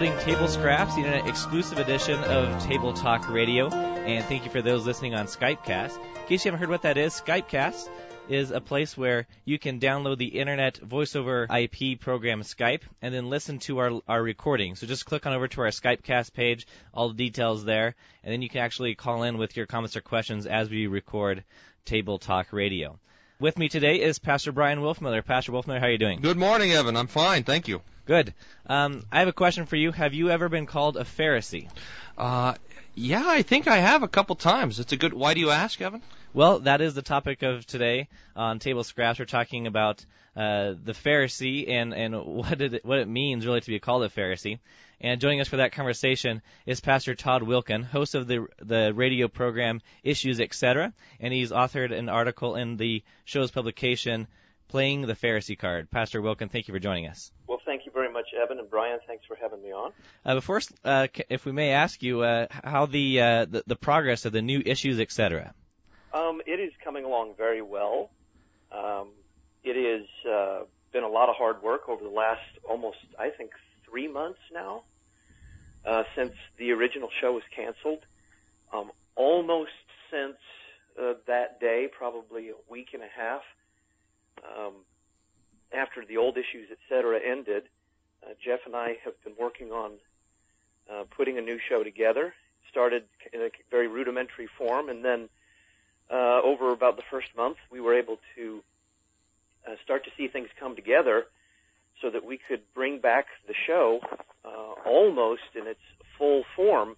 downloading Table Scraps, the internet exclusive edition of Table Talk Radio. And thank you for those listening on Skypecast. In case you haven't heard what that is, Skypecast is a place where you can download the internet voice over IP program Skype and then listen to our, our recording. So just click on over to our Skypecast page, all the details there, and then you can actually call in with your comments or questions as we record Table Talk Radio. With me today is Pastor Brian Wolfmueller. Pastor Wolfmueller, how are you doing? Good morning, Evan. I'm fine, thank you. Good. Um, I have a question for you. Have you ever been called a Pharisee? Uh, yeah, I think I have a couple times. It's a good. Why do you ask, Evan? Well, that is the topic of today on Table Scraps. We're talking about uh, the Pharisee and and what it what it means really to be called a Pharisee. And joining us for that conversation is Pastor Todd Wilken, host of the the radio program Issues Etc. And he's authored an article in the show's publication, Playing the Pharisee Card. Pastor Wilken, thank you for joining us. Well, thank you very much, Evan and Brian. Thanks for having me on. Uh, but first, uh, if we may ask you, uh, how the, uh, the the progress of the new Issues Etc. Um, it is coming along very well. Um, it has uh, been a lot of hard work over the last almost, I think, three months now uh, since the original show was canceled. Um, almost since uh, that day, probably a week and a half um, after the old issues, etc., ended. Uh, Jeff and I have been working on uh, putting a new show together. Started in a very rudimentary form, and then uh, over about the first month, we were able to uh, start to see things come together so that we could bring back the show uh, almost in its full form.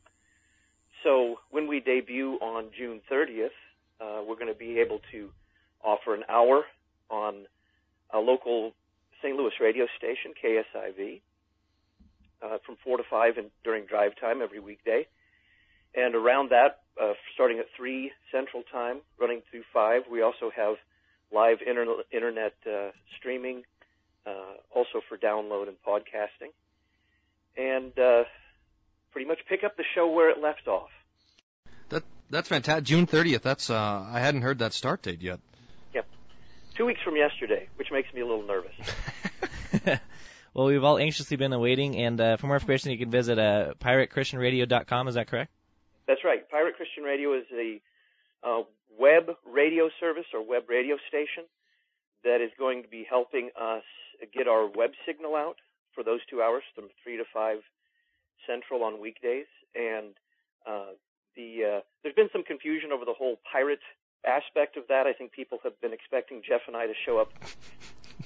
So when we debut on June 30th, uh, we're going to be able to offer an hour on a local St. Louis radio station, KSIV, uh, from 4 to 5 and during drive time every weekday. And around that, uh, starting at 3 Central Time, running through 5, we also have live internet, internet uh, streaming, uh, also for download and podcasting. And uh, pretty much pick up the show where it left off. That that's fantastic. June 30th. That's uh, I hadn't heard that start date yet. Yep, two weeks from yesterday, which makes me a little nervous. well, we've all anxiously been awaiting, and uh, for more information, you can visit uh, piratechristianradio.com. Is that correct? That's right. Pirate Christian Radio is a uh, web radio service or web radio station that is going to be helping us get our web signal out for those two hours from 3 to 5 Central on weekdays. And uh, the uh, there's been some confusion over the whole pirate aspect of that. I think people have been expecting Jeff and I to show up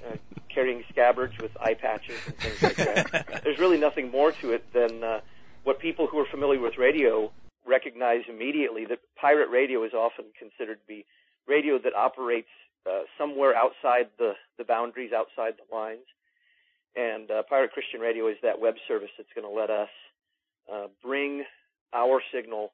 uh, carrying scabbards with eye patches and things like that. there's really nothing more to it than uh, what people who are familiar with radio recognize immediately that pirate radio is often considered to be radio that operates uh, somewhere outside the, the boundaries, outside the lines. And uh, Pirate Christian Radio is that web service that's going to let us uh, bring our signal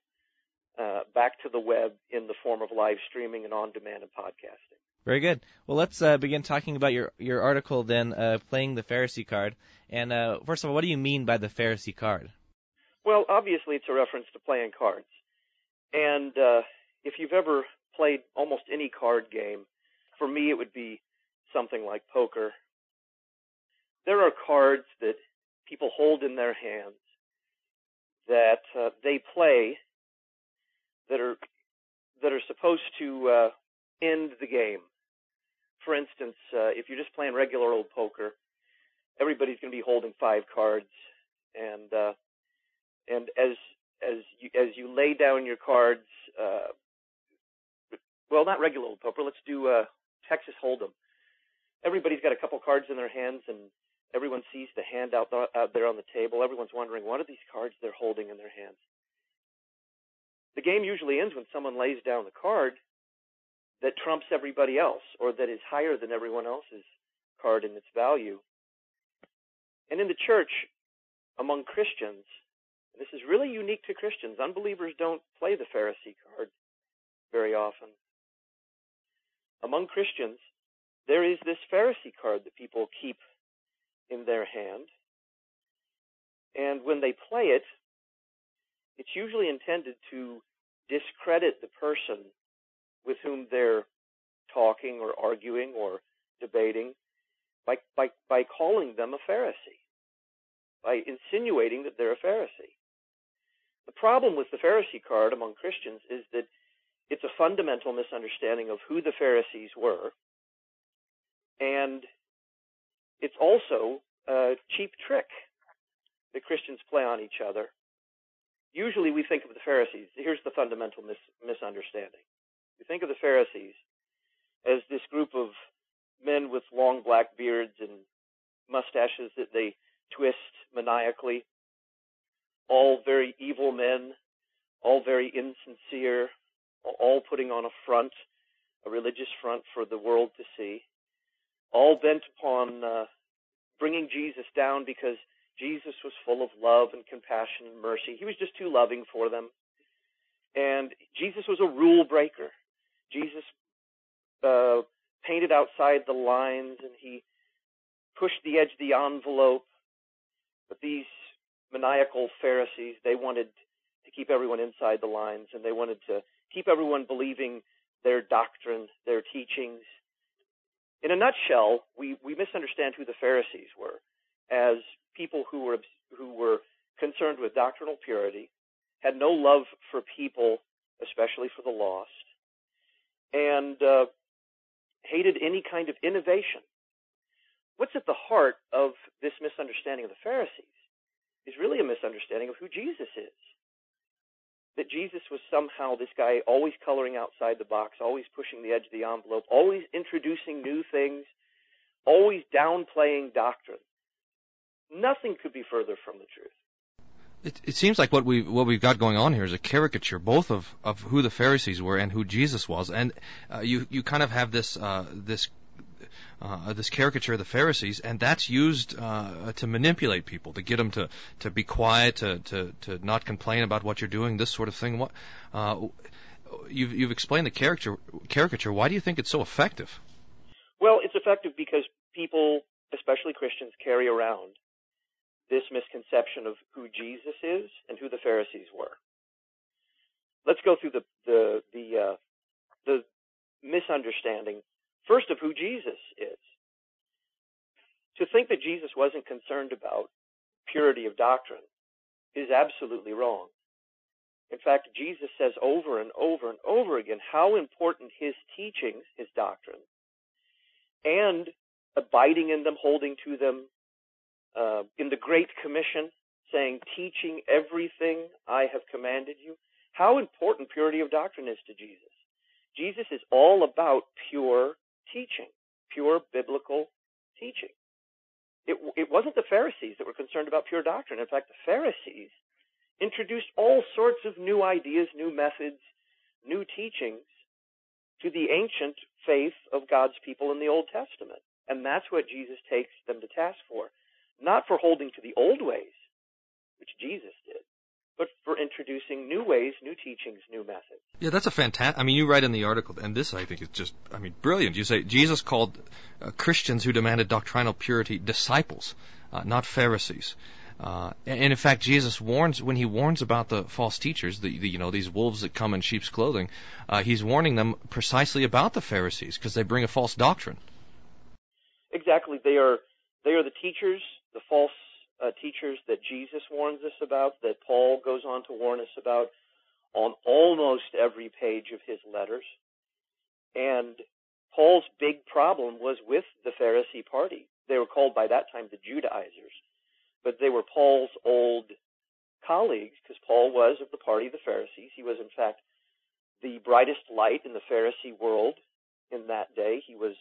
uh, back to the web in the form of live streaming and on-demand and podcasting. Very good. Well, let's uh, begin talking about your your article then, uh, playing the Pharisee card. And uh, first of all, what do you mean by the Pharisee card? Well, obviously, it's a reference to playing cards. And uh, if you've ever played almost any card game, for me, it would be something like poker. There are cards that people hold in their hands that uh, they play that are that are supposed to uh, end the game. For instance, uh, if you're just playing regular old poker, everybody's going to be holding five cards, and uh, and as as you as you lay down your cards, uh, well, not regular old poker. Let's do uh, Texas Hold'em. Everybody's got a couple cards in their hands, and everyone sees the hand out, out there on the table. Everyone's wondering what are these cards they're holding in their hands. The game usually ends when someone lays down the card that trumps everybody else, or that is higher than everyone else's card in its value. And in the church, among Christians, this is really unique to Christians. Unbelievers don't play the Pharisee card very often. Among Christians, there is this Pharisee card that people keep in their hand. And when they play it, it's usually intended to discredit the person with whom they're talking or arguing or debating by, by, by calling them a Pharisee. by insinuating that they're a Pharisee. The problem with the Pharisee card among Christians is that it's a fundamental misunderstanding of who the Pharisees were, and it's also a cheap trick that Christians play on each other. Usually we think of the Pharisees. Here's the fundamental mis- misunderstanding. We think of the Pharisees as this group of men with long black beards and mustaches that they twist maniacally, all very evil men, all very insincere, all putting on a front, a religious front for the world to see, all bent upon uh, bringing Jesus down because Jesus was full of love and compassion and mercy. He was just too loving for them. And Jesus was a rule breaker. Jesus uh, painted outside the lines and he pushed the edge of the envelope. But these maniacal Pharisees, they wanted to keep everyone inside the lines and they wanted to keep everyone believing their doctrine, their teachings. In a nutshell, we, we misunderstand who the Pharisees were as people who were who were concerned with doctrinal purity, had no love for people, especially for the lost, and uh, hated any kind of innovation. What's at the heart of this misunderstanding of the Pharisees is really a misunderstanding of who Jesus is. That Jesus was somehow this guy always coloring outside the box, always pushing the edge of the envelope, always introducing new things, always downplaying doctrine. Nothing could be further from the truth. It, it seems like what we what we've got going on here is a caricature, both of, of who the Pharisees were and who Jesus was, and uh, you you kind of have this uh, this uh, this caricature of the Pharisees, and that's used uh, to manipulate people, to get them to, to be quiet, to, to, to not complain about what you're doing, this sort of thing. What, uh, you've, you've explained the caricature, caricature. Why do you think it's so effective? Well, it's effective because people, especially Christians, carry around this misconception of who Jesus is and who the Pharisees were. Let's go through the the the uh, the misunderstanding first of who Jesus is. To think that Jesus wasn't concerned about purity of doctrine is absolutely wrong. In fact, Jesus says over and over and over again how important his teachings, his doctrine, and abiding in them, holding to them, uh, in the Great Commission, saying, teaching everything I have commanded you, how important purity of doctrine is to Jesus. Jesus is all about pure teaching, pure biblical teaching. It, it wasn't the Pharisees that were concerned about pure doctrine. In fact, the Pharisees introduced all sorts of new ideas, new methods, new teachings to the ancient faith of God's people in the Old Testament. And that's what Jesus takes them to task for not for holding to the old ways, which Jesus did, but for introducing new ways, new teachings, new methods. Yeah, that's a fantastic. I mean, you write in the article, and this I think is just, I mean, brilliant. You say Jesus called uh, Christians who demanded doctrinal purity disciples, uh, not Pharisees. Uh, and in fact, Jesus warns when he warns about the false teachers, the, the you know these wolves that come in sheep's clothing. Uh, he's warning them precisely about the Pharisees because they bring a false doctrine. Exactly, they are they are the teachers the false uh, teachers that Jesus warns us about, that Paul goes on to warn us about on almost every page of his letters. And Paul's big problem was with the Pharisee party. They were called by that time the Judaizers, but they were Paul's old colleagues because Paul was of the party of the Pharisees. He was, in fact, the brightest light in the Pharisee world in that day. He was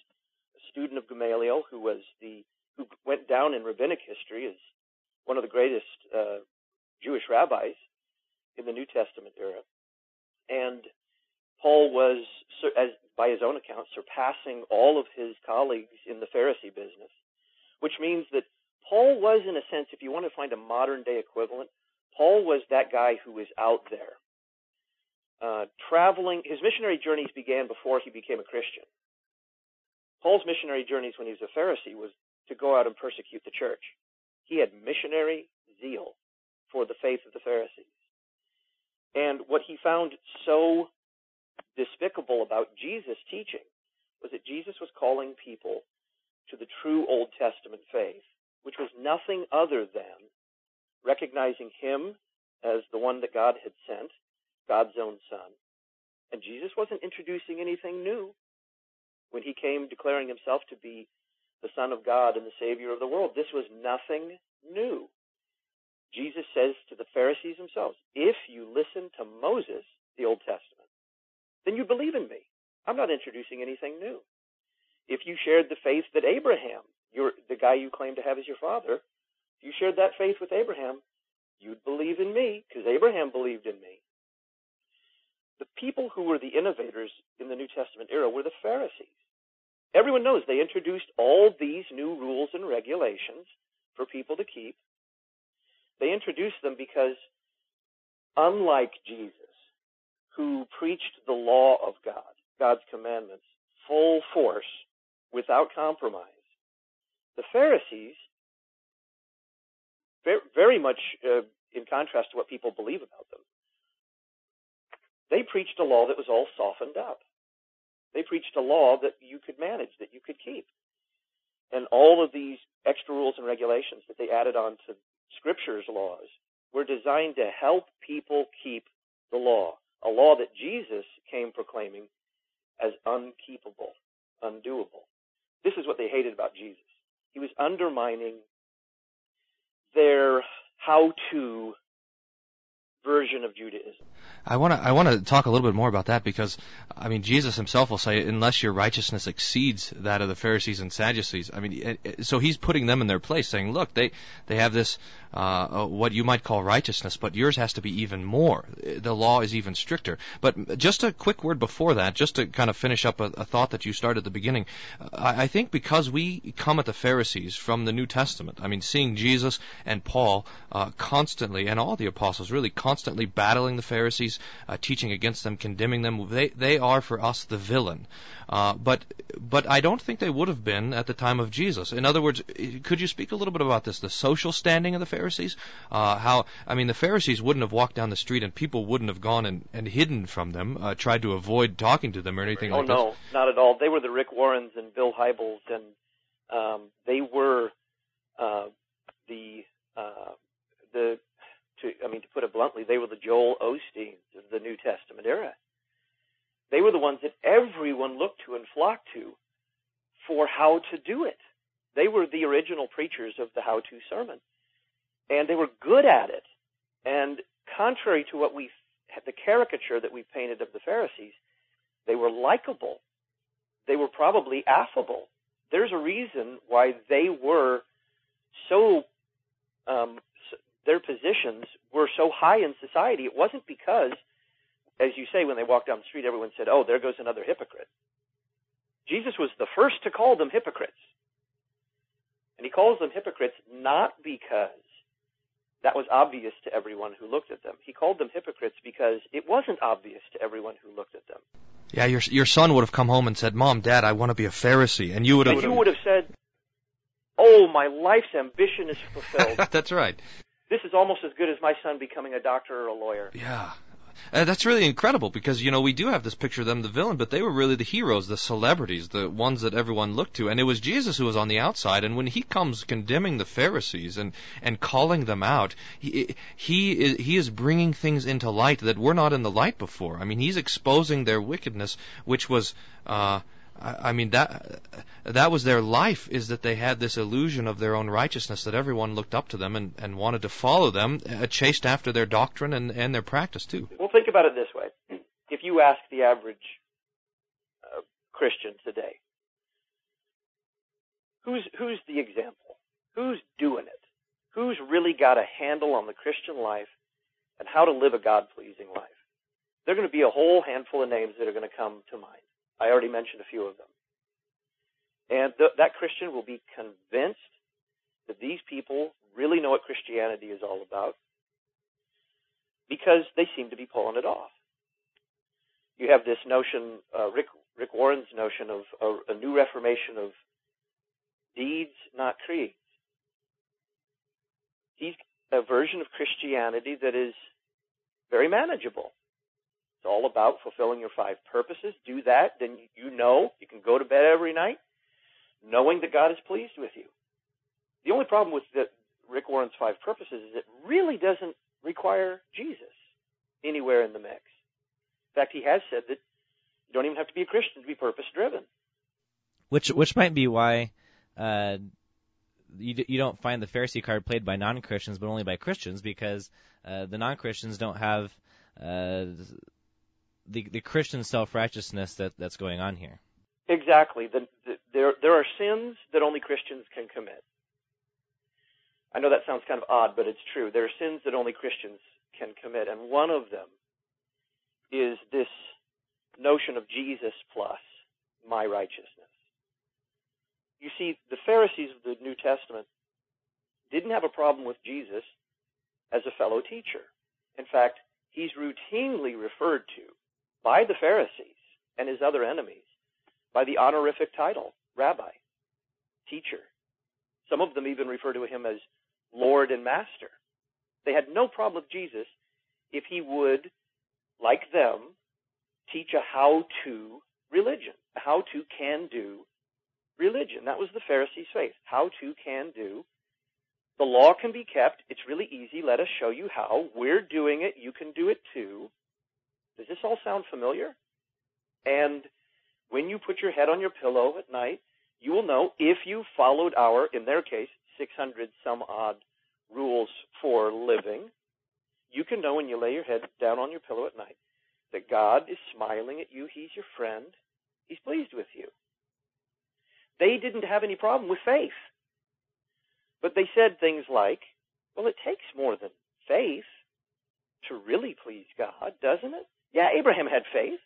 a student of Gamaliel, who was the who went down in rabbinic history as one of the greatest uh, Jewish rabbis in the New Testament era. And Paul was, as by his own account, surpassing all of his colleagues in the Pharisee business, which means that Paul was, in a sense, if you want to find a modern day equivalent, Paul was that guy who was out there. Uh, traveling, his missionary journeys began before he became a Christian. Paul's missionary journeys when he was a Pharisee was to go out and persecute the church. He had missionary zeal for the faith of the Pharisees. And what he found so despicable about Jesus' teaching was that Jesus was calling people to the true Old Testament faith, which was nothing other than recognizing him as the one that God had sent, God's own son. And Jesus wasn't introducing anything new when he came declaring himself to be the Son of God and the Savior of the world. This was nothing new. Jesus says to the Pharisees themselves, if you listen to Moses, the Old Testament, then you believe in me. I'm not introducing anything new. If you shared the faith that Abraham, your, the guy you claim to have as your father, if you shared that faith with Abraham, you'd believe in me because Abraham believed in me. The people who were the innovators in the New Testament era were the Pharisees. Everyone knows they introduced all these new rules and regulations for people to keep. They introduced them because, unlike Jesus, who preached the law of God, God's commandments, full force, without compromise, the Pharisees, very much uh, in contrast to what people believe about them, they preached a law that was all softened up. They preached a law that you could manage, that you could keep. And all of these extra rules and regulations that they added on to Scripture's laws were designed to help people keep the law, a law that Jesus came proclaiming as unkeepable, undoable. This is what they hated about Jesus. He was undermining their how to version of Judaism. I want to I want to talk a little bit more about that because I mean Jesus himself will say unless your righteousness exceeds that of the Pharisees and Sadducees. I mean so he's putting them in their place saying look they they have this uh, what you might call righteousness but yours has to be even more. The law is even stricter. But just a quick word before that just to kind of finish up a, a thought that you started at the beginning. I, I think because we come at the Pharisees from the New Testament. I mean seeing Jesus and Paul uh, constantly and all the apostles really constantly battling the Pharisees uh, teaching against them, condemning them. They they are for us the villain. Uh, but but I don't think they would have been at the time of Jesus. In other words, could you speak a little bit about this, the social standing of the Pharisees? Uh, how I mean, the Pharisees wouldn't have walked down the street and people wouldn't have gone and, and hidden from them, uh, tried to avoid talking to them or anything oh, like that. Oh no, not at all. They were the Rick Warrens and Bill Hybels, and um, they were uh, the uh, the to, I mean, to put it bluntly, they were the Joel Osteens of the New Testament era. They were the ones that everyone looked to and flocked to for how to do it. They were the original preachers of the how-to sermon. And they were good at it. And contrary to what we, the caricature that we painted of the Pharisees, they were likable. They were probably affable. There's a reason why they were so um, their positions were so high in society. It wasn't because, as you say, when they walked down the street, everyone said, "Oh, there goes another hypocrite." Jesus was the first to call them hypocrites. And he calls them hypocrites not because that was obvious to everyone who looked at them. He called them hypocrites because it wasn't obvious to everyone who looked at them. Yeah, your your son would have come home and said, "Mom, Dad, I want to be a Pharisee," and you would have. And you would have said, "Oh, my life's ambition is fulfilled." That's right this is almost as good as my son becoming a doctor or a lawyer. Yeah. Uh, that's really incredible because you know we do have this picture of them the villain, but they were really the heroes, the celebrities, the ones that everyone looked to, and it was Jesus who was on the outside. And when he comes condemning the Pharisees and and calling them out, he he is he is bringing things into light that were not in the light before. I mean, he's exposing their wickedness, which was. Uh, I mean that that was their life is that they had this illusion of their own righteousness that everyone looked up to them and, and wanted to follow them, uh, chased after their doctrine and, and their practice too. Well, think about it this way: if you ask the average uh, Christian today, who's who's the example? Who's doing it? Who's really got a handle on the Christian life and how to live a God-pleasing life? There are going to be a whole handful of names that are going to come to mind. I already mentioned a few of them. And th- that Christian will be convinced that these people really know what Christianity is all about because they seem to be pulling it off. You have this notion, uh, Rick, Rick Warren's notion of a, a new reformation of deeds, not creeds. He's a version of Christianity that is very manageable. It's all about fulfilling your five purposes. Do that, then you know you can go to bed every night knowing that God is pleased with you. The only problem with the Rick Warren's five purposes is it really doesn't require Jesus anywhere in the mix. In fact, he has said that you don't even have to be a Christian to be purpose driven. Which which might be why uh, you you don't find the Pharisee card played by non-Christians, but only by Christians, because uh, the non-Christians don't have uh, the the Christian self-righteousness that that's going on here. Exactly. The, the, there there are sins that only Christians can commit. I know that sounds kind of odd, but it's true. There are sins that only Christians can commit, and one of them is this notion of Jesus plus my righteousness. You see, the Pharisees of the New Testament didn't have a problem with Jesus as a fellow teacher. In fact, he's routinely referred to by the Pharisees and his other enemies by the honorific title, rabbi, teacher. Some of them even refer to him as Lord and Master. They had no problem with Jesus if he would, like them, teach a how to religion, a how to can do religion. That was the Pharisees' faith. How to can do. The law can be kept. It's really easy. Let us show you how. We're doing it. You can do it too. Does this all sound familiar? And when you put your head on your pillow at night, you will know if you followed our, in their case, 600 some odd rules for living, you can know when you lay your head down on your pillow at night that God is smiling at you. He's your friend. He's pleased with you. They didn't have any problem with faith. But they said things like, well, it takes more than faith to really please God, doesn't it? Yeah, Abraham had faith.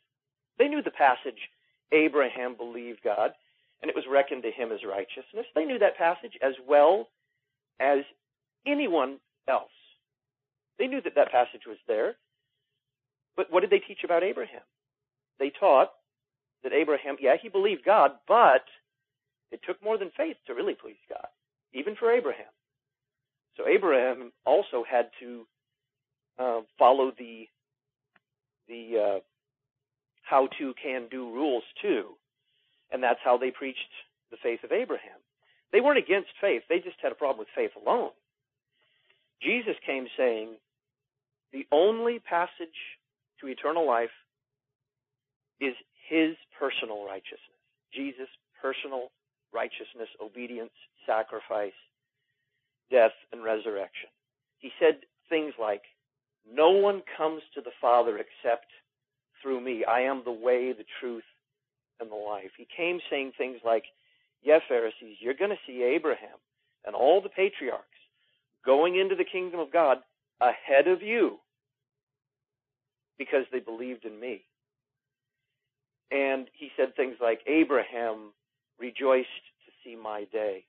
They knew the passage, Abraham believed God, and it was reckoned to him as righteousness. They knew that passage as well as anyone else. They knew that that passage was there. But what did they teach about Abraham? They taught that Abraham, yeah, he believed God, but it took more than faith to really please God, even for Abraham. So Abraham also had to uh, follow the the uh, how to can do rules too, and that's how they preached the faith of Abraham. They weren't against faith; they just had a problem with faith alone. Jesus came saying, the only passage to eternal life is His personal righteousness. Jesus' personal righteousness, obedience, sacrifice, death, and resurrection. He said things like, No one comes to the Father except through me. I am the way, the truth, and the life. He came saying things like, Yeah, Pharisees, you're going to see Abraham and all the patriarchs going into the kingdom of God ahead of you because they believed in me. And he said things like, Abraham rejoiced to see my day.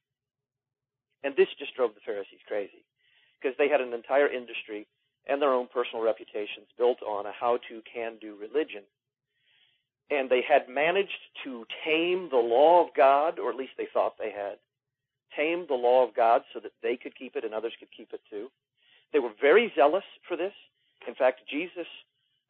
And this just drove the Pharisees crazy because they had an entire industry and their own personal reputations built on a how to can do religion. And they had managed to tame the law of God, or at least they thought they had, tame the law of God so that they could keep it and others could keep it too. They were very zealous for this. In fact, Jesus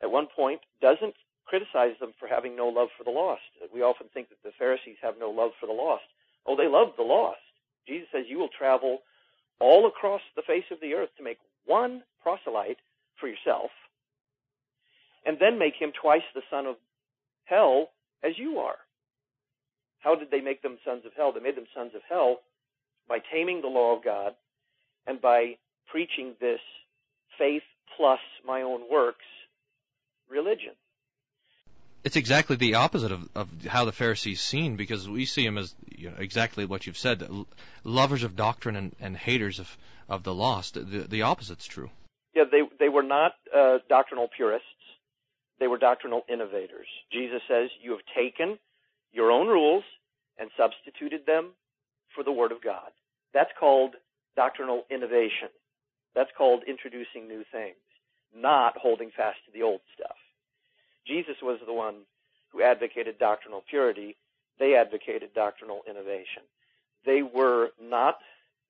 at one point doesn't criticize them for having no love for the lost. We often think that the Pharisees have no love for the lost. Oh, they love the lost. Jesus says, You will travel all across the face of the earth to make one proselyte for yourself, and then make him twice the son of hell as you are. How did they make them sons of hell? They made them sons of hell by taming the law of God and by preaching this faith plus my own works religion it's exactly the opposite of, of how the Pharisees seen because we see them as you know, exactly what you've said, lovers of doctrine and, and haters of, of the lost. The, the opposite's true. Yeah, they they were not uh, doctrinal purists. They were doctrinal innovators. Jesus says, "You have taken your own rules and substituted them for the Word of God." That's called doctrinal innovation. That's called introducing new things, not holding fast to the old stuff. Jesus was the one who advocated doctrinal purity. They advocated doctrinal innovation. They were not,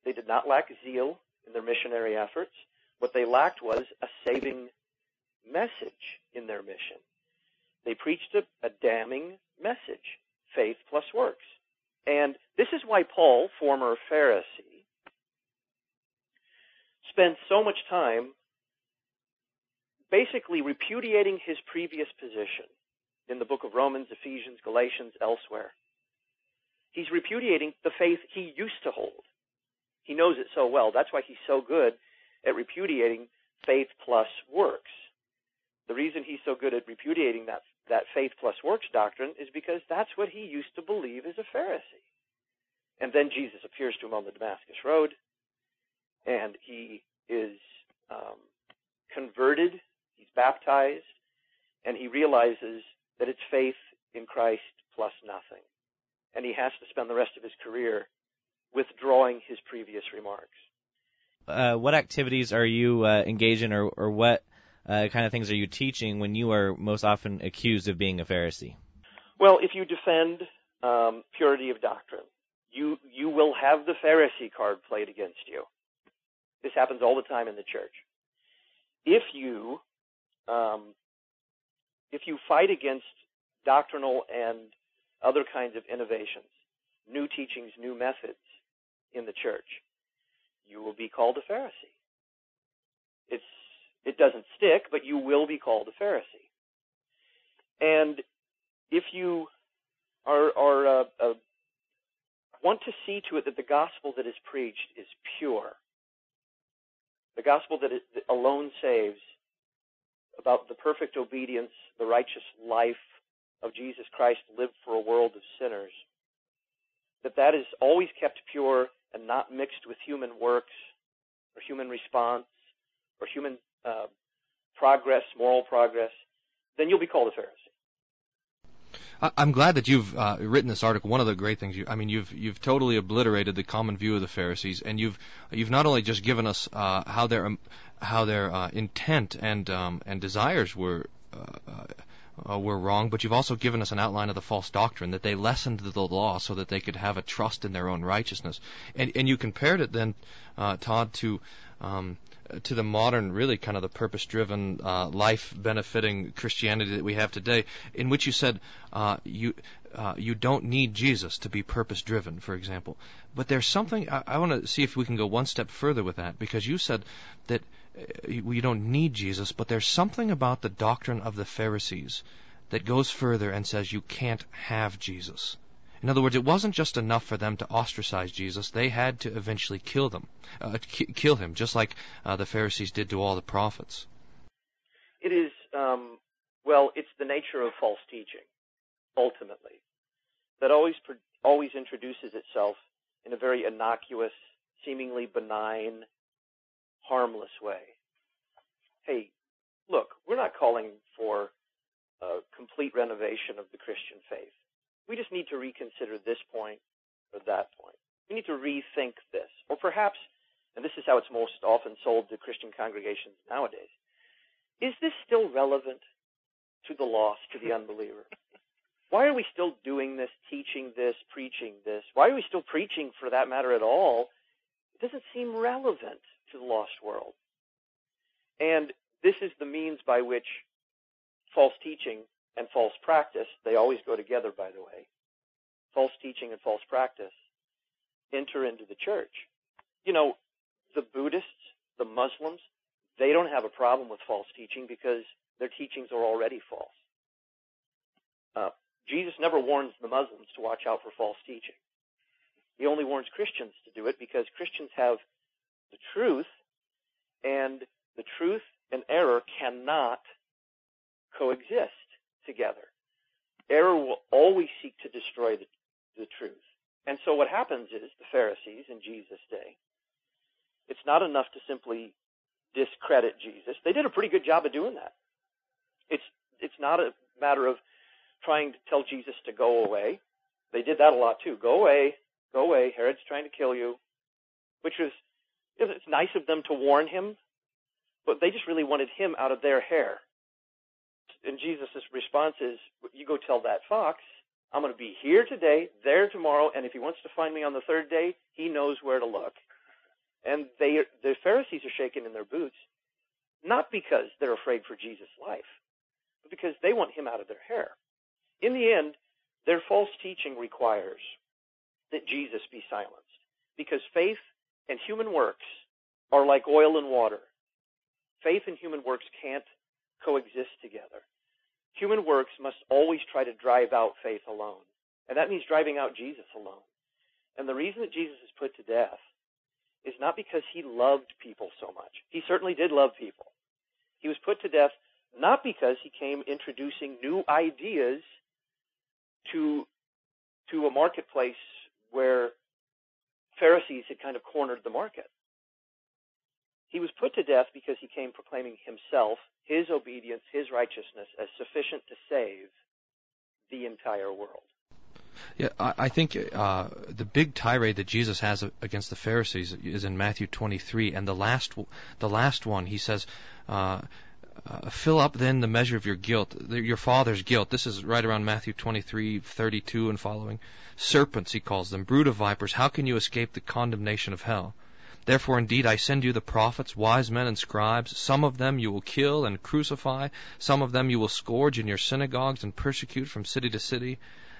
they did not lack zeal in their missionary efforts. What they lacked was a saving message in their mission. They preached a, a damning message, faith plus works. And this is why Paul, former Pharisee, spends so much time basically repudiating his previous position in the book of Romans, Ephesians, Galatians, elsewhere. He's repudiating the faith he used to hold. He knows it so well. That's why he's so good at repudiating faith plus works. The reason he's so good at repudiating that, that faith plus works doctrine is because that's what he used to believe as a Pharisee. And then Jesus appears to him on the Damascus Road, and he is um, converted, he's baptized, and he realizes that it's faith in Christ plus nothing. And he has to spend the rest of his career withdrawing his previous remarks. Uh, what activities are you uh, engaged in, or, or what uh, kind of things are you teaching when you are most often accused of being a Pharisee? Well, if you defend um, purity of doctrine, you you will have the Pharisee card played against you. This happens all the time in the church. If you um, if you fight against doctrinal and other kinds of innovations, new teachings, new methods in the church, you will be called a Pharisee. It's it doesn't stick, but you will be called a Pharisee. And if you are, are uh, uh, want to see to it that the gospel that is preached is pure, the gospel that, that alone saves, about the perfect obedience, the righteous life of Jesus Christ lived for a world of sinners, that that is always kept pure and not mixed with human works or human response or human uh, progress, moral progress, then you'll be called a Pharisee. I'm glad that you've uh, written this article. One of the great things, you, I mean, you've you've totally obliterated the common view of the Pharisees, and you've you've not only just given us uh, how their um, how their uh, intent and um, and desires were uh, uh, were wrong, but you've also given us an outline of the false doctrine that they lessened the law so that they could have a trust in their own righteousness, and and you compared it then, uh, Todd, to um, to the modern, really kind of the purpose-driven, uh, life-benefiting Christianity that we have today, in which you said uh, you uh, you don't need Jesus to be purpose-driven, for example. But there's something I, I want to see if we can go one step further with that, because you said that uh, we don't need Jesus, but there's something about the doctrine of the Pharisees that goes further and says you can't have Jesus. In other words, it wasn't just enough for them to ostracize Jesus; they had to eventually kill them, uh, kill him, just like uh, the Pharisees did to all the prophets. It is um, well, it's the nature of false teaching, ultimately, that always always introduces itself in a very innocuous, seemingly benign, harmless way. Hey, look, we're not calling for a complete renovation of the Christian faith we just need to reconsider this point or that point. We need to rethink this. Or perhaps, and this is how it's most often sold to Christian congregations nowadays, is this still relevant to the lost, to the unbeliever? Why are we still doing this, teaching this, preaching this? Why are we still preaching for that matter at all? It doesn't seem relevant to the lost world. And this is the means by which false teaching and false practice, they always go together, by the way. False teaching and false practice enter into the church. You know, the Buddhists, the Muslims, they don't have a problem with false teaching because their teachings are already false. Uh, Jesus never warns the Muslims to watch out for false teaching. He only warns Christians to do it because Christians have the truth, and the truth and error cannot coexist together. Error will always seek to destroy the, the truth. And so what happens is the Pharisees in Jesus' day, it's not enough to simply discredit Jesus. They did a pretty good job of doing that. It's it's not a matter of trying to tell Jesus to go away. They did that a lot too. Go away, go away. Herod's trying to kill you, which was it's nice of them to warn him, but they just really wanted him out of their hair and Jesus' response is, you go tell that fox, I'm going to be here today, there tomorrow, and if he wants to find me on the third day, he knows where to look. And they, the Pharisees are shaking in their boots, not because they're afraid for Jesus' life, but because they want him out of their hair. In the end, their false teaching requires that Jesus be silenced, because faith and human works are like oil and water. Faith and human works can't coexist together. Human works must always try to drive out faith alone. And that means driving out Jesus alone. And the reason that Jesus is put to death is not because he loved people so much. He certainly did love people. He was put to death not because he came introducing new ideas to to a marketplace where Pharisees had kind of cornered the market. He was put to death because he came proclaiming himself, his obedience, his righteousness as sufficient to save the entire world. Yeah, I, think uh, the big tirade that Jesus has against the Pharisees is in Matthew 23, and the last the last one he says. Uh, uh, fill up then the measure of your guilt, your father's guilt. This is right around Matthew 23:32 and following. Serpents, he calls them, brood of vipers. How can you escape the condemnation of hell? Therefore, indeed, I send you the prophets, wise men, and scribes. Some of them you will kill and crucify. Some of them you will scourge in your synagogues and persecute from city to city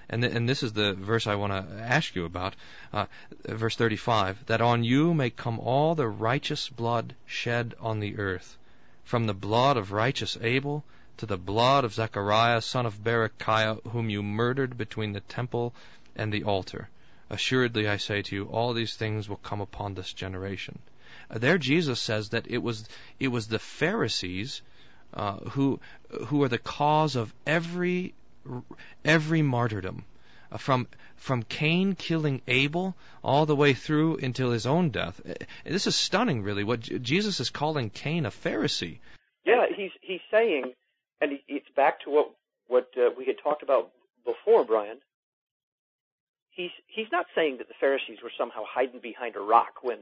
and, th- and this is the verse I want to ask you about, uh, verse 35, that on you may come all the righteous blood shed on the earth, from the blood of righteous Abel to the blood of Zechariah son of Berechiah, whom you murdered between the temple and the altar. Assuredly, I say to you, all these things will come upon this generation. Uh, there, Jesus says that it was it was the Pharisees uh, who who are the cause of every every martyrdom, uh, from from Cain killing Abel all the way through until his own death. Uh, this is stunning, really. What Jesus is calling Cain a Pharisee. Yeah, he's he's saying, and it's back to what what uh, we had talked about before, Brian. He's he's not saying that the Pharisees were somehow hiding behind a rock when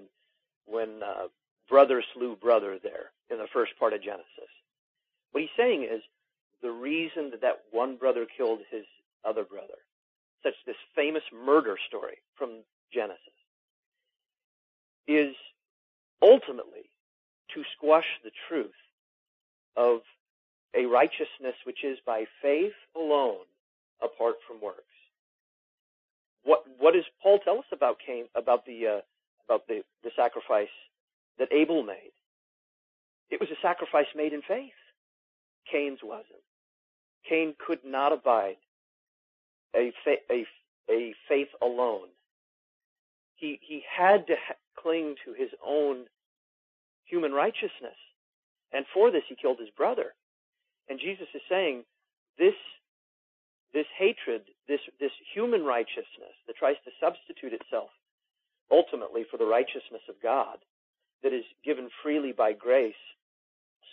when uh, brother slew brother there in the first part of Genesis. What he's saying is the reason that that one brother killed his other brother. Such this famous murder story from Genesis is ultimately to squash the truth of a righteousness which is by faith alone apart from works. What what does Paul tell us about Cain about the uh, about the, the sacrifice that Abel made? It was a sacrifice made in faith. Cain's wasn't. Cain could not abide a, fa- a, a faith alone. He, he had to ha- cling to his own human righteousness. And for this, he killed his brother. And Jesus is saying, this, this hatred, this, this human righteousness that tries to substitute itself ultimately for the righteousness of God that is given freely by grace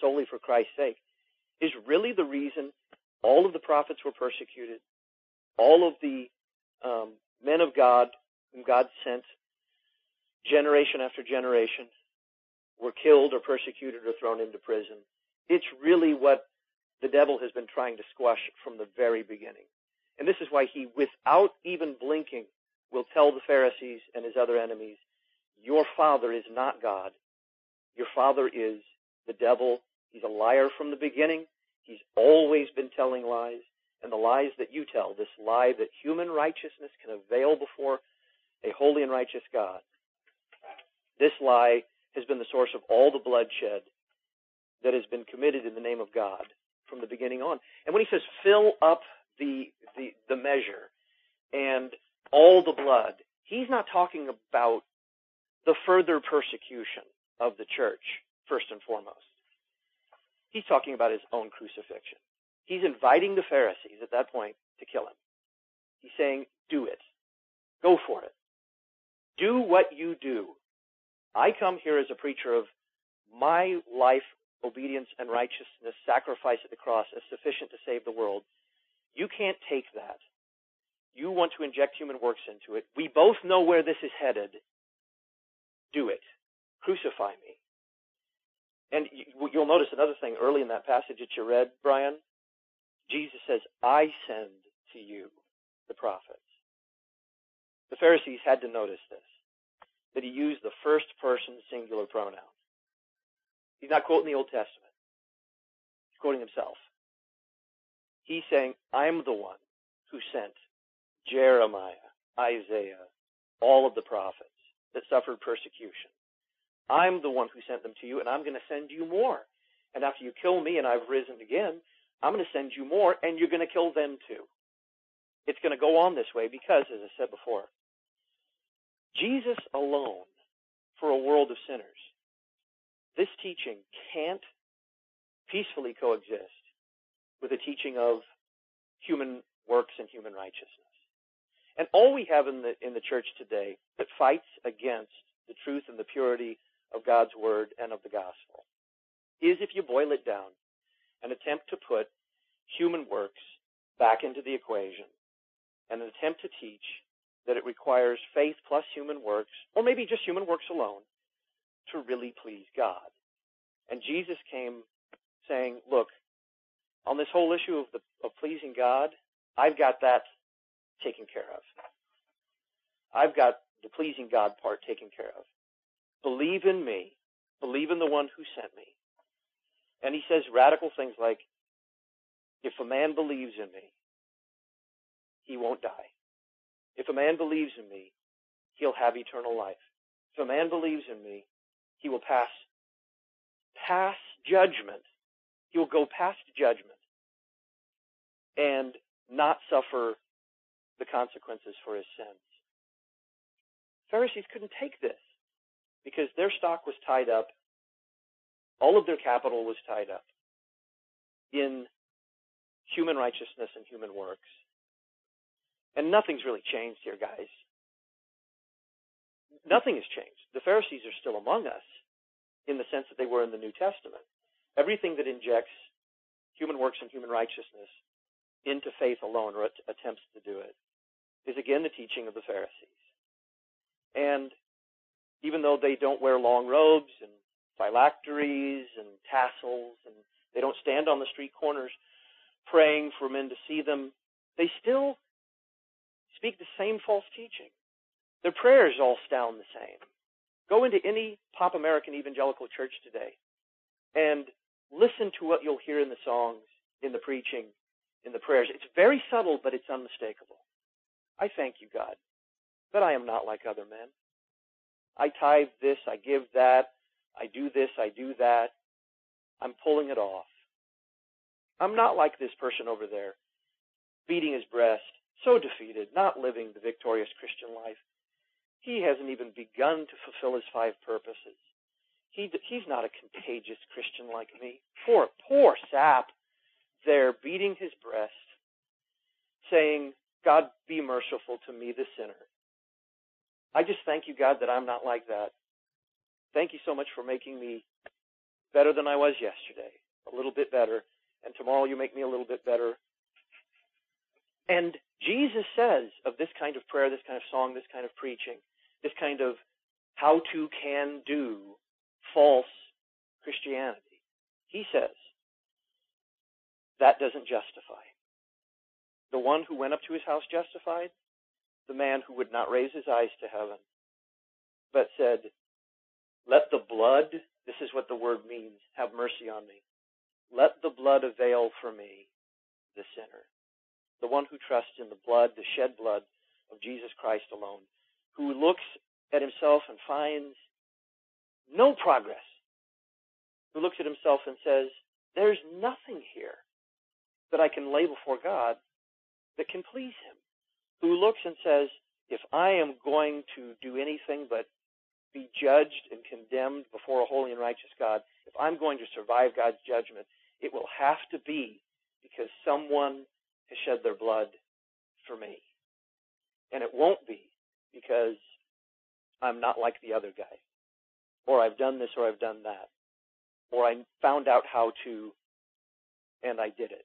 solely for Christ's sake, is really the reason all of the prophets were persecuted. All of the um, men of God whom God sent, generation after generation, were killed or persecuted or thrown into prison. It's really what the devil has been trying to squash from the very beginning. And this is why he, without even blinking, will tell the Pharisees and his other enemies, your father is not God. Your father is the devil. He's a liar from the beginning. He's always been telling lies, and the lies that you tell, this lie that human righteousness can avail before a holy and righteous God, this lie has been the source of all the bloodshed that has been committed in the name of God from the beginning on. And when he says fill up the the, the measure and all the blood, he's not talking about the further persecution of the church, first and foremost. He's talking about his own crucifixion. He's inviting the Pharisees at that point to kill him. He's saying, do it. Go for it. Do what you do. I come here as a preacher of my life, obedience, and righteousness, sacrifice at the cross is sufficient to save the world. Can't take that. You want to inject human works into it. We both know where this is headed. Do it. Crucify me. And you'll notice another thing early in that passage that you read, Brian. Jesus says, I send to you the prophets. The Pharisees had to notice this, that he used the first person singular pronoun. He's not quoting the Old Testament. He's quoting himself. He's saying, I'm the one who sent Jeremiah, Isaiah, all of the prophets that suffered persecution. I'm the one who sent them to you, and I'm going to send you more. And after you kill me and I've risen again, I'm going to send you more, and you're going to kill them too. It's going to go on this way because, as I said before, Jesus alone for a world of sinners. This teaching can't peacefully coexist with the teaching of human works and human righteousness. And all we have in the in the church today that fights against the truth and the purity of God's word and of the gospel is if you boil it down, an attempt to put human works back into the equation and an attempt to teach that it requires faith plus human works, or maybe just human works alone, to really please God. And Jesus came saying, look, on this whole issue of, the, of pleasing God, I've got that taken care of. I've got the pleasing God part taken care of. Believe in me. Believe in the one who sent me. And he says radical things like, if a man believes in me, he won't die. If a man believes in me, he'll have eternal life. If a man believes in me, he will pass pass judgment. He will go past judgment and not suffer the consequences for his sins. Pharisees couldn't take this because their stock was tied up, all of their capital was tied up in human righteousness and human works. And nothing's really changed here, guys. Nothing has changed. The Pharisees are still among us in the sense that they were in the New Testament. Everything that injects human works and human righteousness into faith alone or attempts to do it is again the teaching of the Pharisees. And even though they don't wear long robes and phylacteries and tassels and they don't stand on the street corners praying for men to see them, they still speak the same false teaching. Their prayers all sound the same. Go into any pop American evangelical church today and listen to what you'll hear in the songs, in the preaching, in the prayers. It's very subtle, but it's unmistakable. I thank you, God, that I am not like other men. I tithe this, I give that, I do this, I do that. I'm pulling it off. I'm not like this person over there, beating his breast, so defeated, not living the victorious Christian life. He hasn't even begun to fulfill his five purposes. He, he's not a contagious Christian like me. Poor, poor sap there beating his breast, saying, God, be merciful to me, the sinner. I just thank you, God, that I'm not like that. Thank you so much for making me better than I was yesterday, a little bit better, and tomorrow you make me a little bit better. And Jesus says of this kind of prayer, this kind of song, this kind of preaching, this kind of how to can do false Christianity. He says, that doesn't justify. The one who went up to his house justified, the man who would not raise his eyes to heaven, but said, Let the blood, this is what the word means, have mercy on me. Let the blood avail for me, the sinner. The one who trusts in the blood, the shed blood of Jesus Christ alone, who looks at himself and finds no progress, who looks at himself and says, There's nothing here that I can lay before God that can please Him, who looks and says, if I am going to do anything but be judged and condemned before a holy and righteous God, if I'm going to survive God's judgment, it will have to be because someone has shed their blood for me. And it won't be because I'm not like the other guy. Or I've done this or I've done that. Or I found out how to and I did it.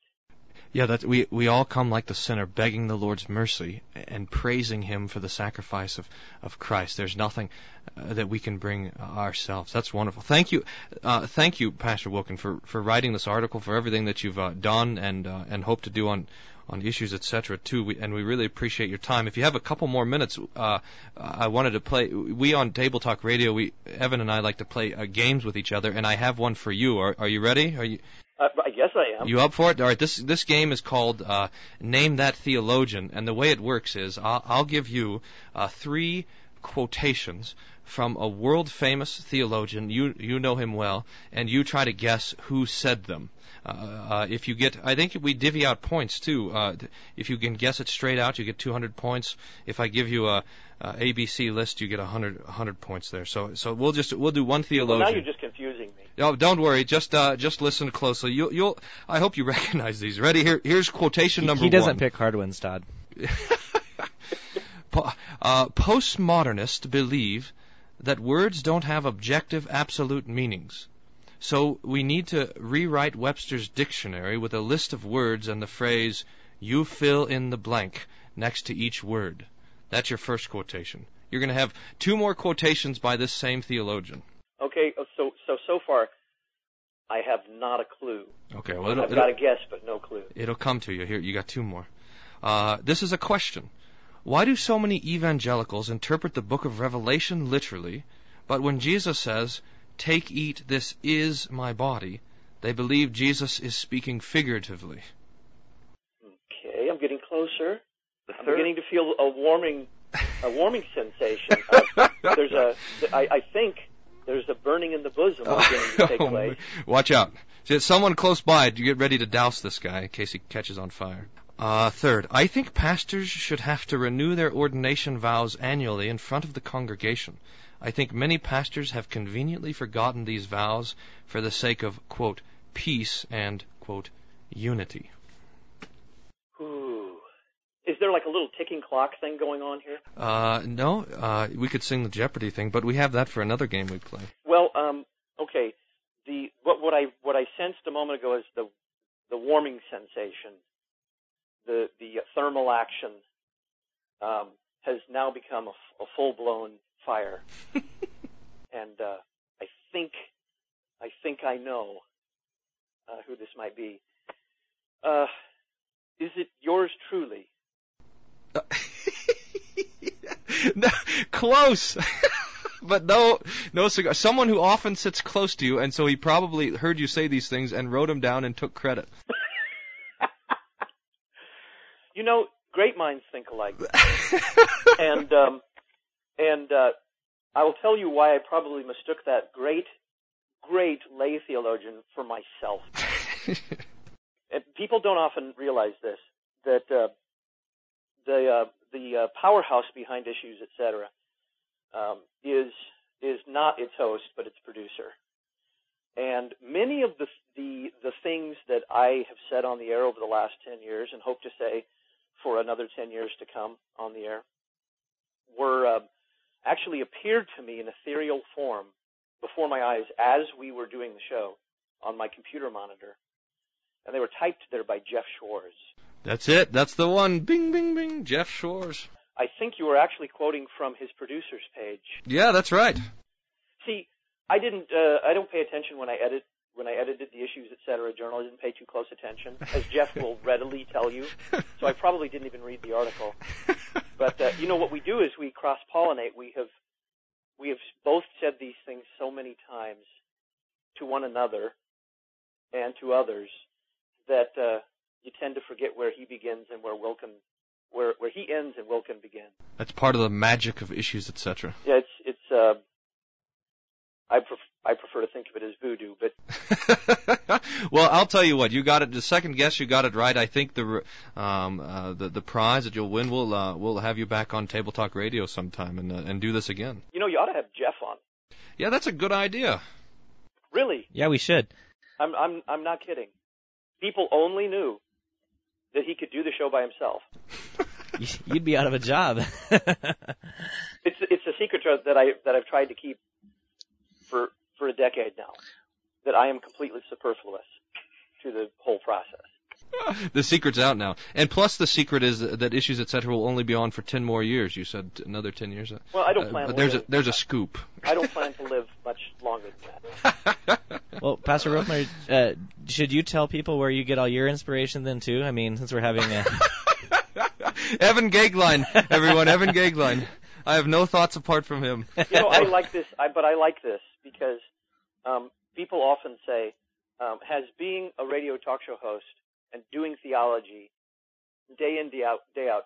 Yeah, that we we all come like the sinner, begging the Lord's mercy and praising Him for the sacrifice of of Christ. There's nothing uh, that we can bring ourselves. That's wonderful. Thank you, uh, thank you, Pastor Wilken, for for writing this article, for everything that you've uh, done and uh, and hope to do on on issues, etc. Too, we, and we really appreciate your time. If you have a couple more minutes, uh, I wanted to play. We on Table Talk Radio, we Evan and I like to play uh, games with each other, and I have one for you. Are, are you ready? Are you? Uh, I guess I am. You up for it? All right. This this game is called uh, Name That Theologian, and the way it works is I'll, I'll give you uh, three quotations from a world famous theologian. You you know him well, and you try to guess who said them. Uh, uh, if you get, I think we divvy out points too. Uh, if you can guess it straight out, you get 200 points. If I give you a, a ABC list, you get 100 100 points there. So so we'll just we'll do one theologian. Well, now you're just confusing me. No, don't worry. Just uh, just listen closely. You'll you'll. I hope you recognize these. Ready? Here here's quotation He, number he doesn't one. pick hard ones, Todd. Po- uh, postmodernists believe that words don't have objective absolute meanings. So we need to rewrite Webster's dictionary with a list of words and the phrase, you fill in the blank next to each word. That's your first quotation. You're going to have two more quotations by this same theologian. Okay, uh, so so so far, I have not a clue. Okay, well, it'll, I've it'll, got a guess, but no clue. it'll come to you. Here, you got two more. Uh, this is a question. Why do so many evangelicals interpret the book of Revelation literally, but when Jesus says, Take, eat, this is my body, they believe Jesus is speaking figuratively? Okay, I'm getting closer. I'm beginning to feel a warming, a warming sensation. Uh, there's a, I, I think there's a burning in the bosom beginning to take place. Watch out. See, Someone close by, you get ready to douse this guy in case he catches on fire. Uh, third, I think pastors should have to renew their ordination vows annually in front of the congregation. I think many pastors have conveniently forgotten these vows for the sake of, quote, peace and, quote, unity. Ooh. Is there like a little ticking clock thing going on here? Uh, no, uh, we could sing the Jeopardy thing, but we have that for another game we play. Well, um, okay. The what what I what I sensed a moment ago is the the warming sensation, the the thermal action, um, has now become a, full blown fire, and uh, I think I think I know uh, who this might be. Uh, is it yours truly? no, close. but no, no cigar. Someone who often sits close to you, and so he probably heard you say these things and wrote them down and took credit. You know, great minds think alike. and um, and uh, I will tell you why I probably mistook that great, great lay theologian for myself. and people don't often realize this that uh, the uh, the uh, powerhouse behind issues, etc., um, is is not its host but its producer. And many of the the the things that I have said on the air over the last ten years, and hope to say for another 10 years to come on the air were uh, actually appeared to me in ethereal form before my eyes as we were doing the show on my computer monitor. And they were typed there by Jeff Schwarz. That's it. That's the one. Bing, bing, bing. Jeff Schwarz. I think you were actually quoting from his producer's page. Yeah, that's right. See, I didn't. Uh, I don't pay attention when I edit. When I edited the issues, etc. Journal, I didn't pay too close attention, as Jeff will readily tell you. So I probably didn't even read the article. But uh, you know what we do is we cross pollinate. We have we have both said these things so many times to one another and to others that uh, you tend to forget where he begins and where Wilken where where he ends and Wilken begins. That's part of the magic of issues, etc. Yeah, it's it's. Uh, I pref- I prefer to think of it as voodoo, but well, I'll tell you what. You got it. The second guess, you got it right. I think the um, uh, the the prize that you'll win will uh, will have you back on Table Talk Radio sometime and uh, and do this again. you know you ought to have Jeff on. Yeah, that's a good idea. Really, Yeah, we should. I'm I'm I'm not kidding. People only knew that he could do the show by himself. You'd be out of a job. It's it's a secret tr- that I that I've tried to keep for for a decade now. That I am completely superfluous to the whole process. the secret's out now, and plus the secret is that issues etc. will only be on for ten more years. You said another ten years. Well, I don't Uh, plan. but there's a there's a scoop. I don't plan to live much longer than that. well, Pastor Rothmer, uh, should you tell people where you get all your inspiration then too? I mean, since we're having a Evan Goeglein, everyone, Evan Goeglein. I have no thoughts apart from him. you know, I like this, I, but I like this because um, people often say, um, "Has being a radio talk show host and doing theology day in day out day out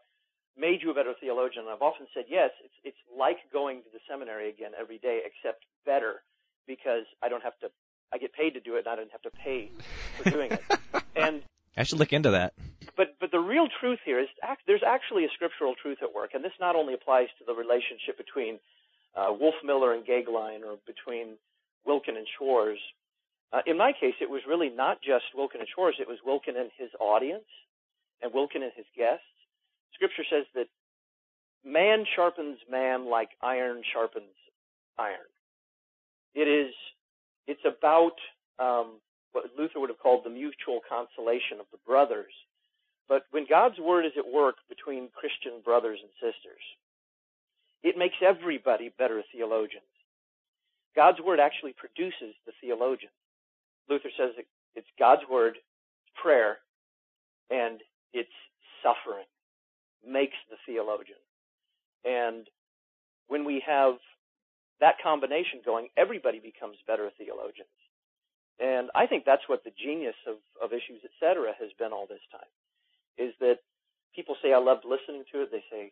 made you a better theologian? And I've often said yes. It's it's like going to the seminary again every day, except better because I don't have to. I get paid to do it, and I don't have to pay for doing it. and I should look into that. But but the real truth here is act, there's actually a scriptural truth at work, and this not only applies to the relationship between uh, Wolfmueller and Goeglein, or between Wilken and Schwarz. Uh, in my case, it was really not just Wilken and Schwarz; it was Wilken and his audience, and Wilken and his guests. Scripture says that man sharpens man like iron sharpens iron. It is, it's about um, what Luther would have called the mutual consolation of the brothers. But when God's word is at work between Christian brothers and sisters, it makes everybody better theologians. God's word actually produces the theologian. Luther says it's God's word, prayer, and it's suffering makes the theologian. And when we have that combination going, everybody becomes better theologians. And I think that's what the genius of, of Issues Etc. has been all this time, is that people say, I loved listening to it. They say,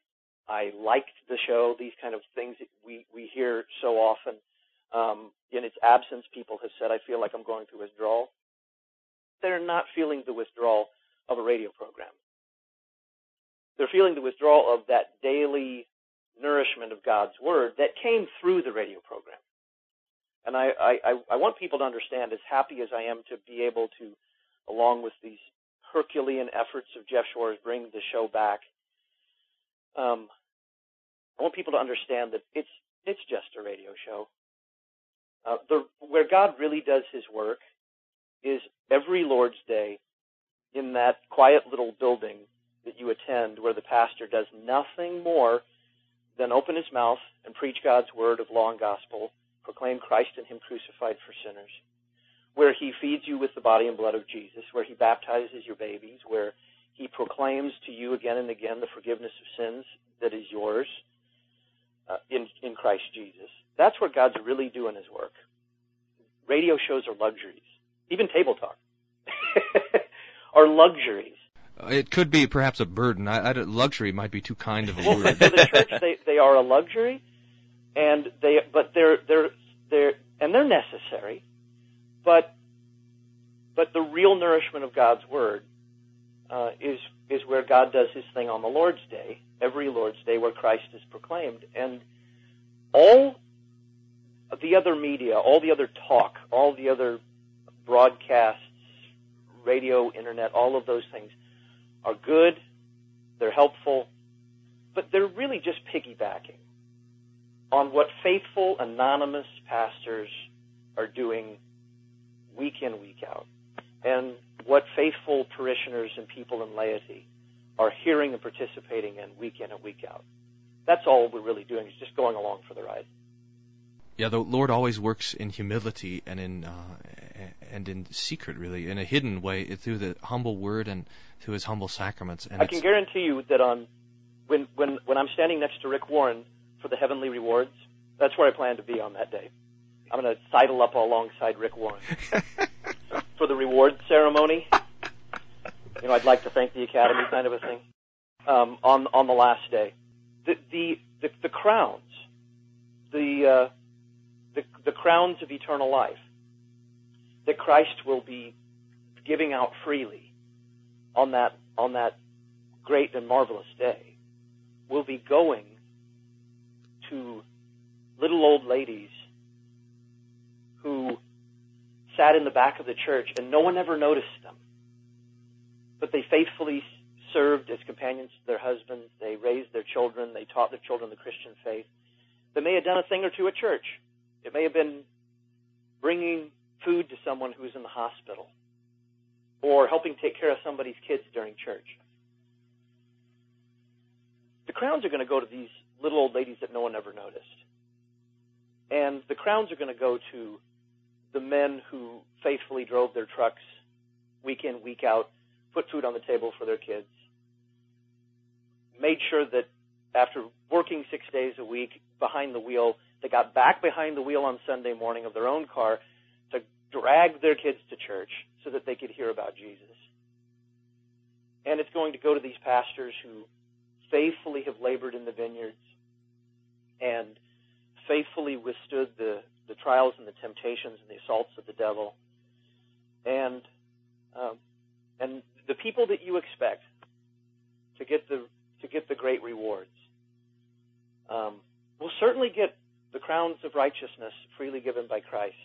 I liked the show, these kind of things we, we hear so often. Um, in its absence, people have said, I feel like I'm going through withdrawal. They're not feeling the withdrawal of a radio program. They're feeling the withdrawal of that daily nourishment of God's Word that came through the radio program. And I, I, I want people to understand, as happy as I am to be able to, along with these Herculean efforts of Jeff Schwarz, bring the show back, um, I want people to understand that it's it's just a radio show. Uh, the, where God really does His work is every Lord's Day in that quiet little building that you attend where the pastor does nothing more than open his mouth and preach God's word of law and gospel, proclaim Christ and Him crucified for sinners, where He feeds you with the body and blood of Jesus, where He baptizes your babies, where He proclaims to you again and again the forgiveness of sins that is yours uh, in, in Christ Jesus. That's where God's really doing His work. Radio shows are luxuries. Even table talk are luxuries. It could be perhaps a burden. I, I, luxury might be too kind of a word. for the church, they they are a luxury, and they but they're they're they're and they're necessary, but but the real nourishment of God's word uh, is is where God does His thing on the Lord's Day, every Lord's Day, where Christ is proclaimed, and all the other media, all the other talk, all the other broadcasts, radio, internet, all of those things are good, they're helpful, but they're really just piggybacking on what faithful, anonymous pastors are doing week in, week out, and what faithful parishioners and people in laity are hearing and participating in week in and week out. That's all we're really doing is just going along for the ride. Yeah, the Lord always works in humility and in uh, and in secret, really, in a hidden way, through the humble word and through His humble sacraments. And I can guarantee you that on when when when I'm standing next to Rick Warren for the heavenly rewards, that's where I plan to be on that day. I'm going to sidle up alongside Rick Warren for the reward ceremony. You know, I'd like to thank the Academy, kind of a thing. Um, on on the last day, the the the, the crowns, the uh, the, the crowns of eternal life that Christ will be giving out freely on that on that great and marvelous day will be going to little old ladies who sat in the back of the church and no one ever noticed them. But they faithfully served as companions to their husbands. They raised their children. They taught their children the Christian faith. They may have done a thing or two at church. It may have been bringing food to someone who's in the hospital or helping take care of somebody's kids during church. The crowns are going to go to these little old ladies that no one ever noticed. And the crowns are going to go to the men who faithfully drove their trucks week in, week out, put food on the table for their kids, made sure that after working six days a week behind the wheel, they got back behind the wheel on Sunday morning of their own car to drag their kids to church so that they could hear about Jesus. And it's going to go to these pastors who faithfully have labored in the vineyards and faithfully withstood the, the trials and the temptations and the assaults of the devil. And um, and the people that you expect to get the to get the great rewards um, will certainly get the crowns of righteousness freely given by Christ.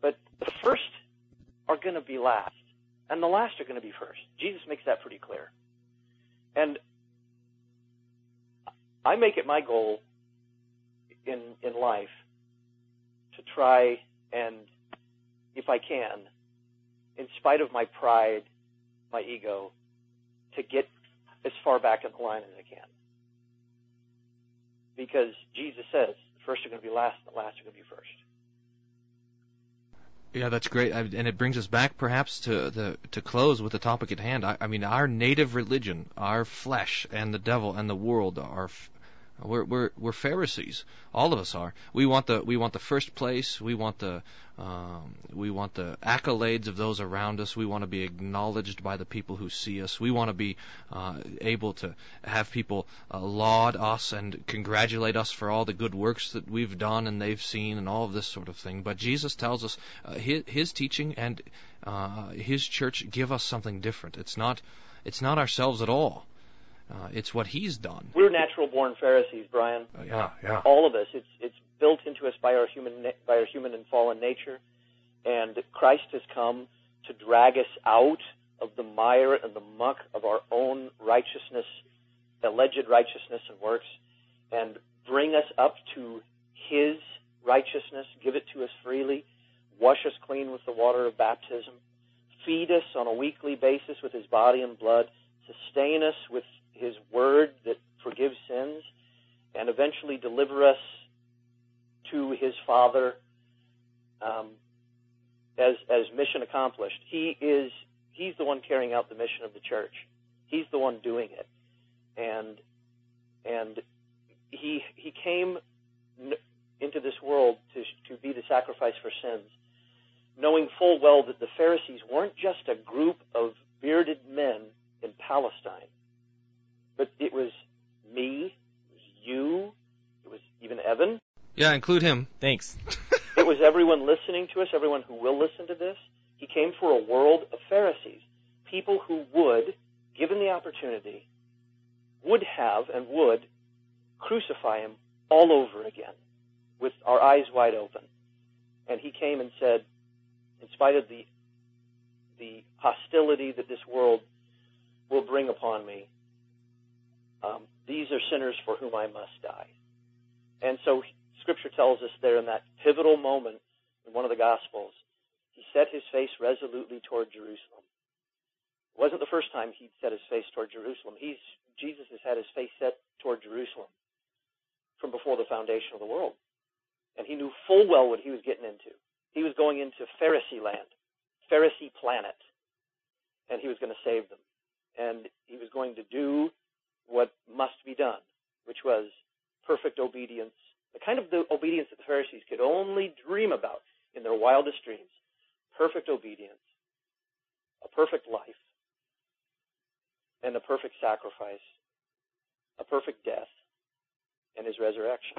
But the first are going to be last, and the last are going to be first. Jesus makes that pretty clear. And I make it my goal in in life try and, if I can, in spite of my pride, my ego, to get as far back in the line as I can. Because Jesus says, the first are going to be last, and the last are going to be first. Yeah, that's great, and it brings us back, perhaps, to the to close with the topic at hand. I, I mean, our native religion, our flesh, and the devil and the world are we're we're we're Pharisees. All of us are. We want the we want the first place. We want the um, we want the accolades of those around us. We want to be acknowledged by the people who see us. We want to be uh, able to have people uh, laud us and congratulate us for all the good works that we've done and they've seen and all of this sort of thing. But Jesus tells us uh, his, his teaching and uh, his church give us something different. It's not it's not ourselves at all. Uh, it's what he's done. We're natural born Pharisees, Brian. Uh, yeah, yeah. All of us. It's it's built into us by our human by our human and fallen nature, and Christ has come to drag us out of the mire and the muck of our own righteousness, alleged righteousness and works, and bring us up to His righteousness. Give it to us freely. Wash us clean with the water of baptism. Feed us on a weekly basis with His body and blood. Sustain us with his word that forgives sins and eventually deliver us to his Father um, as as mission accomplished. He is he's the one carrying out the mission of the church. He's the one doing it, and and he he came into this world to to be the sacrifice for sins, knowing full well that the Pharisees weren't just a group of bearded men in Palestine but it was me, it was you, it was even Evan. Yeah, include him. Thanks. it was everyone listening to us, everyone who will listen to this. He came for a world of Pharisees, people who would, given the opportunity, would have and would crucify him all over again with our eyes wide open. And he came and said, in spite of the the hostility that this world will bring upon me, um, these are sinners for whom I must die. And so Scripture tells us there in that pivotal moment in one of the Gospels, he set his face resolutely toward Jerusalem. It wasn't the first time he'd set his face toward Jerusalem. He's, Jesus has had his face set toward Jerusalem from before the foundation of the world. And he knew full well what he was getting into. He was going into Pharisee land, Pharisee planet, and he was going to save them. And he was going to do what must be done, which was perfect obedience, the kind of the obedience that the Pharisees could only dream about in their wildest dreams. Perfect obedience, a perfect life, and a perfect sacrifice, a perfect death, and his resurrection.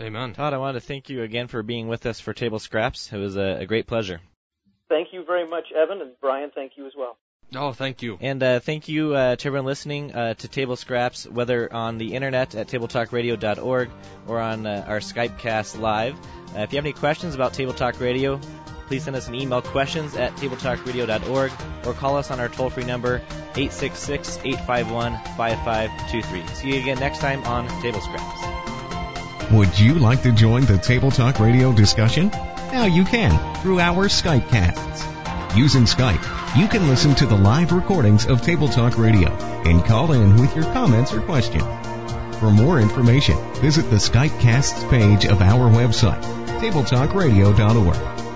Amen. Todd, I want to thank you again for being with us for Table Scraps. It was a, a great pleasure. Thank you very much, Evan, and Brian, thank you as well. Oh, thank you. And uh, thank you uh, to everyone listening uh, to Table Scraps, whether on the internet at tabletalkradio.org or on uh, our Skype cast live. Uh, if you have any questions about Table Talk Radio, please send us an email questions at tabletalkradio.org or call us on our toll free number 866 851 5523. See you again next time on Table Scraps. Would you like to join the Table Talk Radio discussion? Now you can through our Skype casts. Using Skype, you can listen to the live recordings of Table Talk Radio and call in with your comments or questions. For more information, visit the Skypecasts page of our website, tabletalkradio.org.